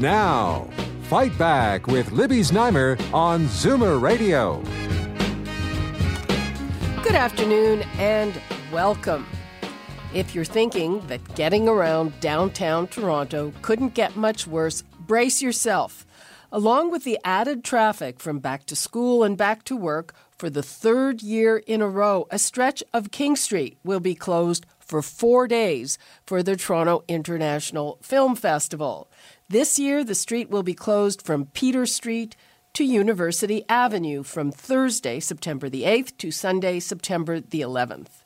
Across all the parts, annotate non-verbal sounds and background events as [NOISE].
Now, Fight Back with Libby Znaimer on Zoomer Radio. Good afternoon and welcome. If you're thinking that getting around downtown Toronto couldn't get much worse, brace yourself. Along with the added traffic from back to school and back to work, for the third year in a row, a stretch of King Street will be closed for four days for the Toronto International Film Festival. This year, the street will be closed from Peter Street to University Avenue from Thursday, September the 8th to Sunday, September the 11th.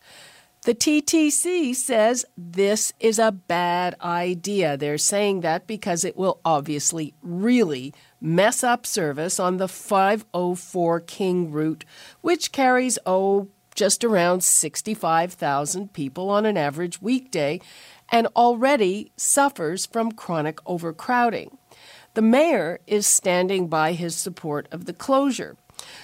The TTC says this is a bad idea. They're saying that because it will obviously really mess up service on the 504 King route, which carries, oh, just around 65,000 people on an average weekday and already suffers from chronic overcrowding. The mayor is standing by his support of the closure.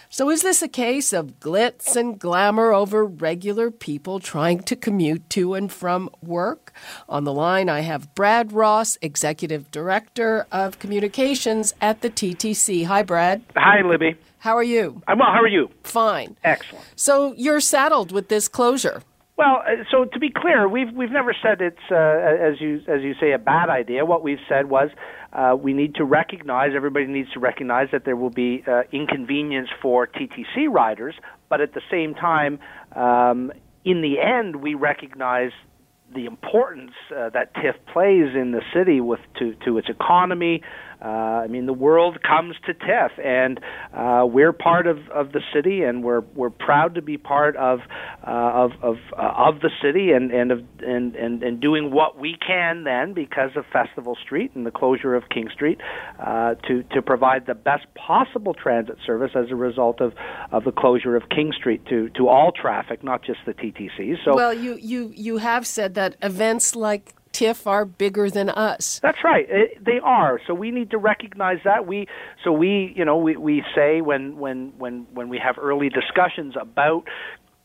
So, is this a case of glitz and glamour over regular people trying to commute to and from work? On the line, I have Brad Ross, Executive Director of Communications at the TTC. Hi, Brad. Hi, Libby. How are you? I'm well. How are you? Fine. Excellent. So, you're saddled with this closure. Well, uh, so to be clear, we've we've never said it's uh, as you as you say a bad idea. What we've said was uh, we need to recognize everybody needs to recognize that there will be uh, inconvenience for TTC riders, but at the same time, um, in the end, we recognize the importance uh, that TIFF plays in the city with to to its economy, uh, I mean, the world comes to TIFF, and uh, we're part of, of the city, and we're we're proud to be part of uh, of of, uh, of the city, and and of and, and and doing what we can then because of Festival Street and the closure of King Street uh, to to provide the best possible transit service as a result of of the closure of King Street to to all traffic, not just the TTC. So well, you you you have said that events like TIFF are bigger than us. That's right. It, they are. So we need to recognize that. We so we you know we we say when when when when we have early discussions about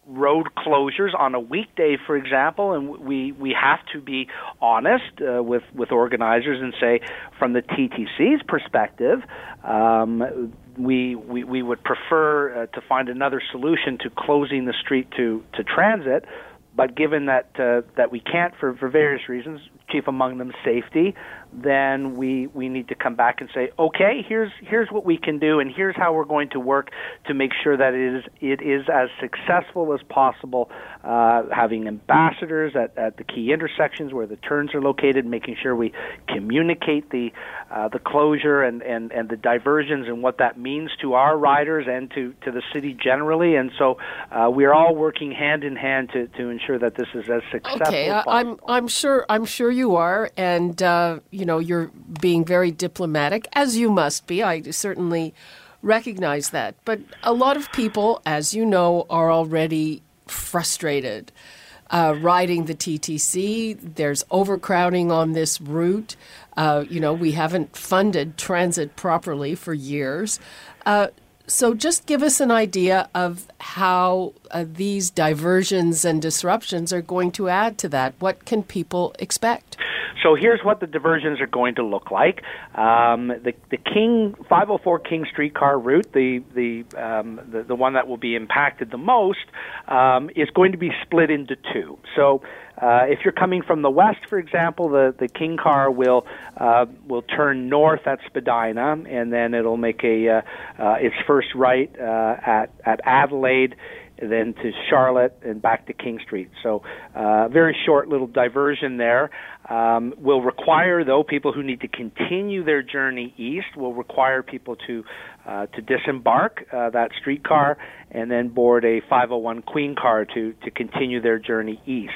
road closures on a weekday, for example, and we we have to be honest uh, with with organizers and say, from the TTC's perspective, um, we, we we would prefer uh, to find another solution to closing the street to to transit but given that uh, that we can't for, for various reasons, chief among them safety, then we we need to come back and say, okay, here's here's what we can do, and here's how we're going to work to make sure that it is it is as successful as possible. Uh, having ambassadors at, at the key intersections where the turns are located, making sure we communicate the uh, the closure and, and, and the diversions and what that means to our riders and to, to the city generally. And so uh, we're all working hand in hand to, to ensure that this is as successful. Okay, as I'm I'm sure I'm sure you are, and uh, you know you're being very diplomatic as you must be. I certainly recognize that, but a lot of people, as you know, are already frustrated. Uh, riding the TTC. There's overcrowding on this route. Uh, you know, we haven't funded transit properly for years. Uh, so, just give us an idea of how uh, these diversions and disruptions are going to add to that. What can people expect? So here's what the diversions are going to look like. Um, the the King 504 King Streetcar route, the the, um, the the one that will be impacted the most, um, is going to be split into two. So uh, if you're coming from the west, for example, the, the King car will uh, will turn north at Spadina, and then it'll make a uh, uh, its first right uh, at at Adelaide, then to Charlotte, and back to King Street. So, uh, very short little diversion there. Um, will require, though, people who need to continue their journey east will require people to uh, to disembark uh, that streetcar and then board a 501 Queen car to to continue their journey east.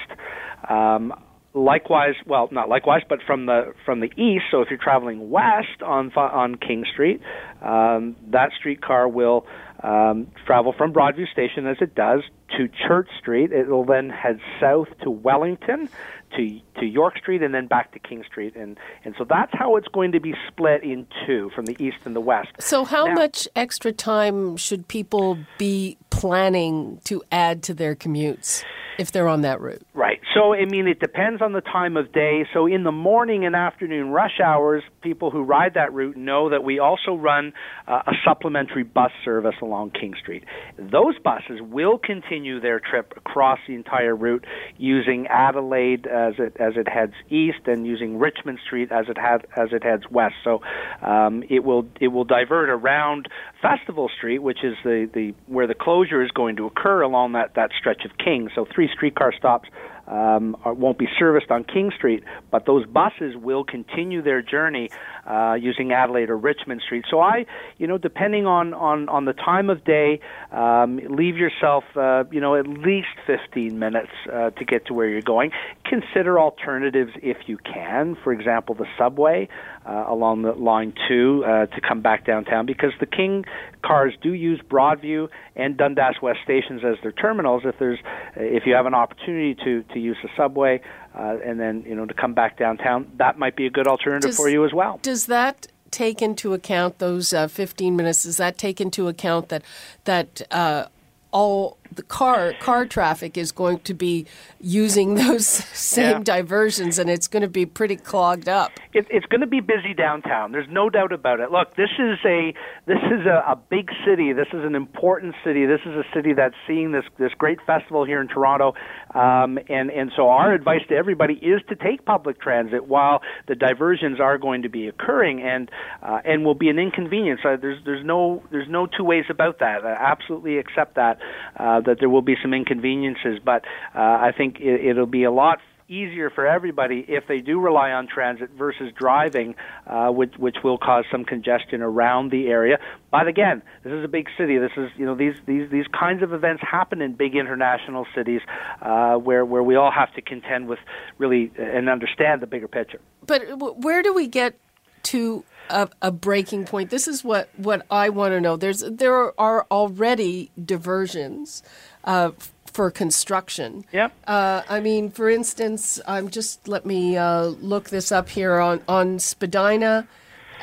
Um, likewise, well, not likewise, but from the from the east. So if you're traveling west on on King Street, um, that streetcar will um, travel from Broadview Station as it does to Church Street. It will then head south to Wellington, to to York Street, and then back to King Street, and and so that's how it's going to be split in two from the east and the west. So how now, much extra time should people be planning to add to their commutes? if they're on that route. Right. So, I mean, it depends on the time of day. So, in the morning and afternoon rush hours, people who ride that route know that we also run uh, a supplementary bus service along King Street. Those buses will continue their trip across the entire route using Adelaide as it as it heads east and using Richmond Street as it has as it heads west. So, um, it will it will divert around Festival Street, which is the, the where the closure is going to occur along that, that stretch of King. So three streetcar stops um, are, won't be serviced on King Street, but those buses will continue their journey uh, using Adelaide or Richmond Street. So I, you know, depending on on on the time of day, um, leave yourself, uh, you know, at least 15 minutes uh, to get to where you're going. Consider alternatives if you can. For example, the subway uh, along the line two uh, to come back downtown because the King cars do use Broadview and Dundas West stations as their terminals. If there's if you have an opportunity to to use the subway uh, and then you know to come back downtown, that might be a good alternative does, for you as well. Does that take into account those uh, 15 minutes? Does that take into account that that uh, all the car car traffic is going to be using those [LAUGHS] same yeah. diversions, and it's going to be pretty clogged up. It, it's going to be busy downtown. There's no doubt about it. Look, this is a this is a, a big city. This is an important city. This is a city that's seeing this this great festival here in Toronto, um, and and so our advice to everybody is to take public transit while the diversions are going to be occurring and uh, and will be an inconvenience. Uh, there's there's no there's no two ways about that. I absolutely accept that. Uh, that there will be some inconveniences, but uh, I think it, it'll be a lot easier for everybody if they do rely on transit versus driving, uh, which which will cause some congestion around the area. But again, this is a big city. This is you know these these these kinds of events happen in big international cities uh, where where we all have to contend with really and understand the bigger picture. But where do we get to a, a, breaking point. This is what, what I want to know. There's there are already diversions uh, for construction. Yep. Uh, I mean, for instance, I'm just let me uh, look this up here on on Spadina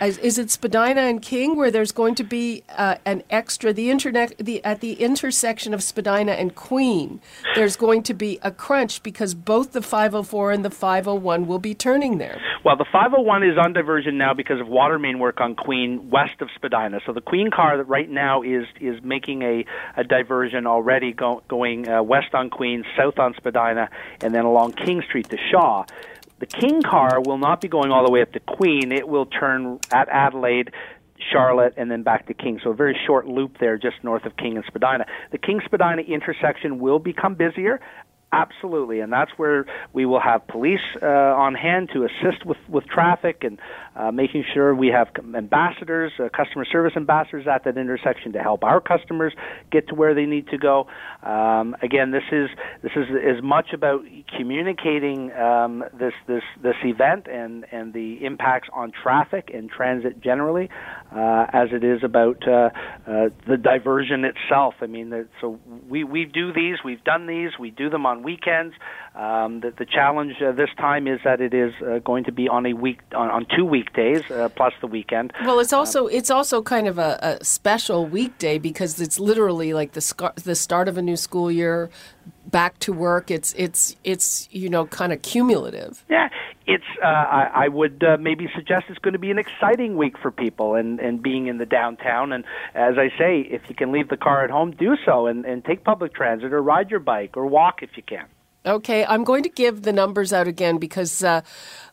is it Spadina and King where there's going to be uh, an extra the internet the at the intersection of Spadina and Queen there's going to be a crunch because both the 504 and the 501 will be turning there. Well, the 501 is on diversion now because of water main work on Queen west of Spadina. So the Queen car that right now is is making a, a diversion already go, going uh, west on Queen, south on Spadina, and then along King Street to Shaw. The King car will not be going all the way up to Queen. It will turn at Adelaide, Charlotte, and then back to King. So a very short loop there just north of King and Spadina. The King Spadina intersection will become busier. Absolutely, and that's where we will have police uh, on hand to assist with, with traffic and uh, making sure we have ambassadors, uh, customer service ambassadors at that intersection to help our customers get to where they need to go. Um, again, this is this is as much about communicating um, this this this event and and the impacts on traffic and transit generally, uh, as it is about uh, uh, the diversion itself. I mean, so we we do these, we've done these, we do them on weekends. Um, the, the challenge uh, this time is that it is uh, going to be on a week on, on two weekdays uh, plus the weekend. Well, it's also um, it's also kind of a, a, special weekday because it's literally like the sc- the start of a new school year, back to work. It's it's it's you know kind of cumulative. Yeah, it's. Uh, I, I would uh, maybe suggest it's going to be an exciting week for people and and being in the downtown. And as I say, if you can leave the car at home, do so and and take public transit or ride your bike or walk if you can. Okay, I'm going to give the numbers out again because uh,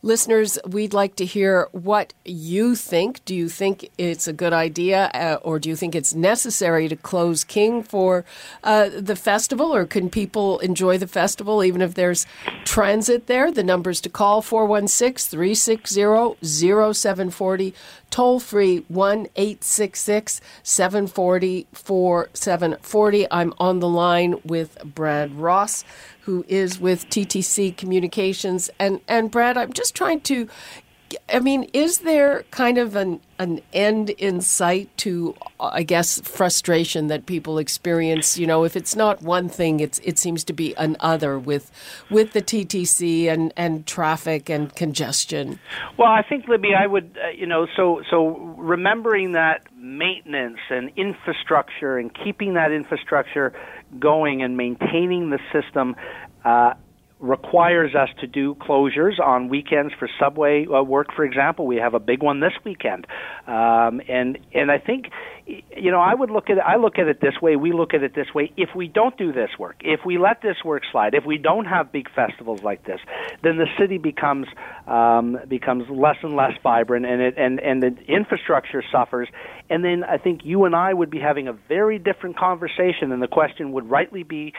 listeners, we'd like to hear what you think. Do you think it's a good idea, uh, or do you think it's necessary to close King for uh, the festival, or can people enjoy the festival even if there's transit there? The numbers to call 416 360 0740, toll free 1 866 740 4740. I'm on the line with Brad Ross who is with TTC Communications. And, and Brad, I'm just trying to I mean, is there kind of an an end in sight to, I guess, frustration that people experience? You know, if it's not one thing, it's it seems to be another with with the TTC and and traffic and congestion. Well, I think Libby, I would, uh, you know, so so remembering that maintenance and infrastructure and keeping that infrastructure going and maintaining the system. Uh, requires us to do closures on weekends for subway uh, work, for example. We have a big one this weekend, um, and and I think, you know, I would look at it, I look at it this way. We look at it this way. If we don't do this work, if we let this work slide, if we don't have big festivals like this, then the city becomes um, becomes less and less vibrant, and it and and the infrastructure suffers. And then I think you and I would be having a very different conversation, and the question would rightly be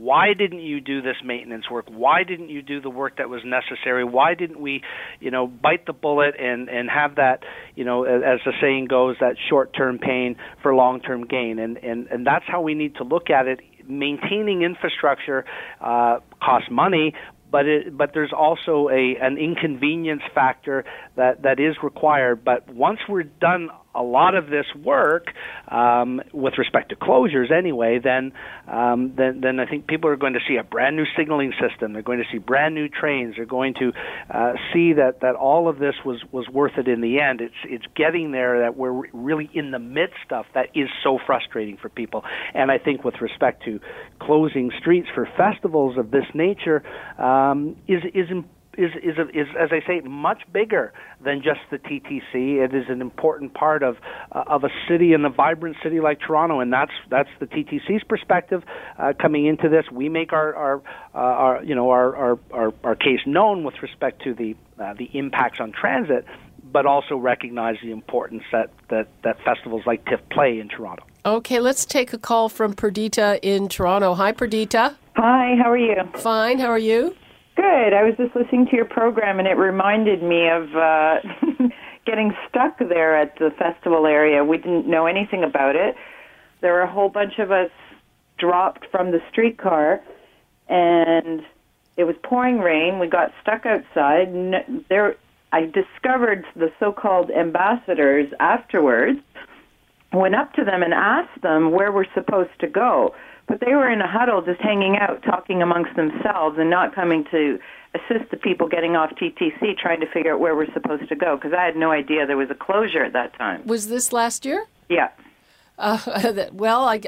why didn't you do this maintenance work? Why didn't you do the work that was necessary? Why didn't we, you know, bite the bullet and and have that, you know, as the saying goes, that short-term pain for long-term gain? And and and that's how we need to look at it. Maintaining infrastructure uh, costs money, but it, but there's also a an inconvenience factor that that is required. But once we're done a lot of this work um, with respect to closures anyway, then, um, then then I think people are going to see a brand new signaling system. They're going to see brand new trains. They're going to uh, see that, that all of this was, was worth it in the end. It's it's getting there that we're really in the midst of that is so frustrating for people. And I think with respect to closing streets for festivals of this nature um, is is important is is is as I say much bigger than just the TTC. It is an important part of uh, of a city and a vibrant city like Toronto, and that's that's the TTC's perspective uh, coming into this. We make our our, uh, our you know our, our our our case known with respect to the uh, the impacts on transit, but also recognize the importance that that that festivals like TIFF play in Toronto. Okay, let's take a call from Perdita in Toronto. Hi, Perdita. Hi, how are you? Fine. How are you? Good. I was just listening to your program, and it reminded me of uh, [LAUGHS] getting stuck there at the festival area. We didn't know anything about it. There were a whole bunch of us dropped from the streetcar, and it was pouring rain. We got stuck outside. There, I discovered the so-called ambassadors afterwards. Went up to them and asked them where we're supposed to go but they were in a huddle just hanging out, talking amongst themselves and not coming to assist the people getting off TTC trying to figure out where we're supposed to go because I had no idea there was a closure at that time. Was this last year? Yeah. Uh, [LAUGHS] well, I,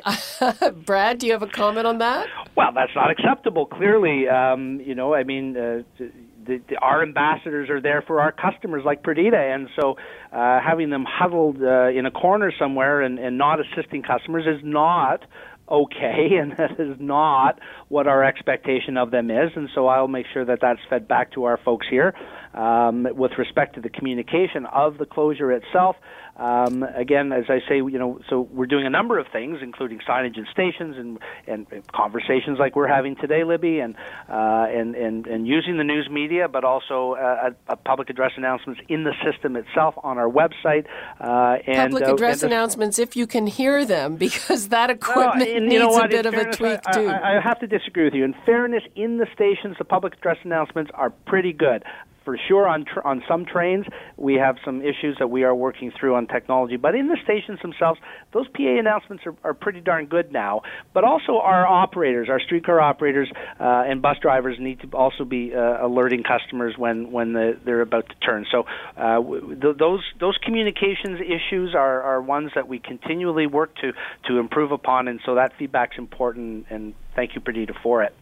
[LAUGHS] Brad, do you have a comment on that? Well, that's not acceptable. Clearly, um, you know, I mean, uh, the, the, our ambassadors are there for our customers, like Perdita, and so uh, having them huddled uh, in a corner somewhere and, and not assisting customers is not okay, [LAUGHS] and that is not what our expectation of them is. And so I'll make sure that that's fed back to our folks here. Um, with respect to the communication of the closure itself, um, again, as I say, you know, so we're doing a number of things, including signage and stations and, and, conversations like we're having today, Libby, and, uh, and, and, and using the news media, but also uh, a, a public address announcements in the system itself on our website. Uh, and, public uh, address and announcements, if you can hear them, [LAUGHS] because that equipment needs you know a bit of fairness, a tweak, I, too. I, I have to disagree with you. In fairness, in the stations, the public address announcements are pretty good for sure on tr- on some trains we have some issues that we are working through on technology. But in the stations themselves those PA announcements are, are pretty darn good now. But also our operators our streetcar operators uh, and bus drivers need to also be uh, alerting customers when when the, they're about to turn. So uh, th- those those communications issues are, are ones that we continually work to to improve upon. And so that feedback's important. And thank you Perdita for it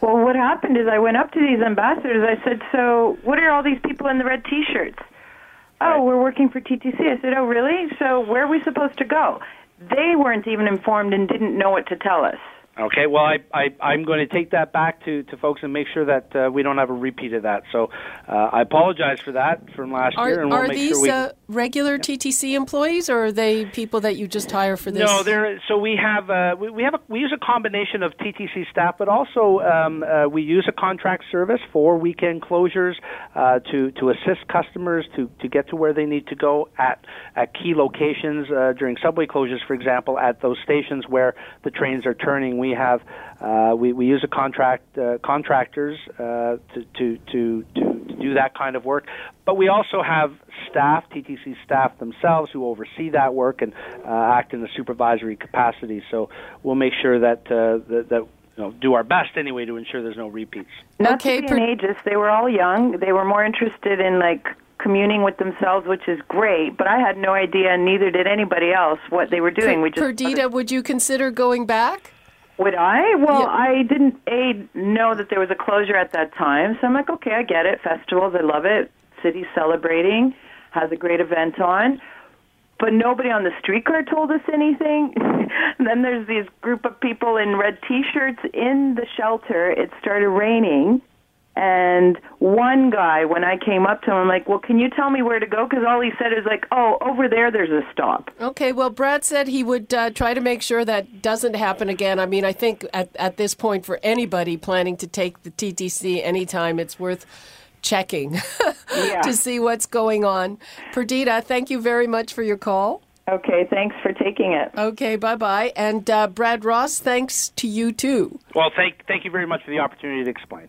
well, what happened is I went up to these ambassadors. I said, "So, what are all these people in the red T-shirts?" Oh, right. Oh, we're working for TTC. I said, "Oh, really? So, where are we supposed to go?" They weren't even informed and didn't know what to tell us. Okay, well, I, I, I'm going to take that back to, to folks and make sure that uh, we don't have a repeat of that. So uh, I apologize for that from last are, year. And we'll are make these sure we, uh, regular TTC employees, or are they people that you just hire for this? No, they're so we have uh, we, we have a, we use a combination of TTC staff, but also um, uh, we use a contract service for weekend closures uh, to to assist customers to, to get to where they need to go at at key locations uh, during subway closures, for example, at those stations where the trains are turning. We we have uh, we, we use a contract uh, contractors uh, to, to, to, to do that kind of work. But we also have staff, TTC staff themselves, who oversee that work and uh, act in a supervisory capacity. So we'll make sure that uh, that, that you know, do our best anyway to ensure there's no repeats. Not Okay, to be an ageist, they were all young. They were more interested in like communing with themselves, which is great. But I had no idea, and neither did anybody else, what they were doing. we just Perdita, would you consider going back? Would I? Well, Yeah. I didn't a know that there was a closure at that time, so I'm like, okay, I get it. Festivals, I love it. City's celebrating, has a great event on, but nobody on the streetcar told us anything. [LAUGHS] then there's these group of people in red T-shirts in the shelter. It started raining. And one guy, when I came up to him, I'm like, "Well, can you tell me where to go?" Because all he said is like, "Oh, over there, there's a stop." Okay, well, Brad said he would uh, try to make sure that doesn't happen again. I mean, I think at, at this point, for anybody planning to take the TTC anytime, it's worth checking [LAUGHS] Yeah. to see what's going on. Perdita, thank you very much for your call. Okay, thanks for taking it. Okay, bye bye. And uh, Brad Ross, thanks to you too. Well, thank thank you very much for the opportunity to explain.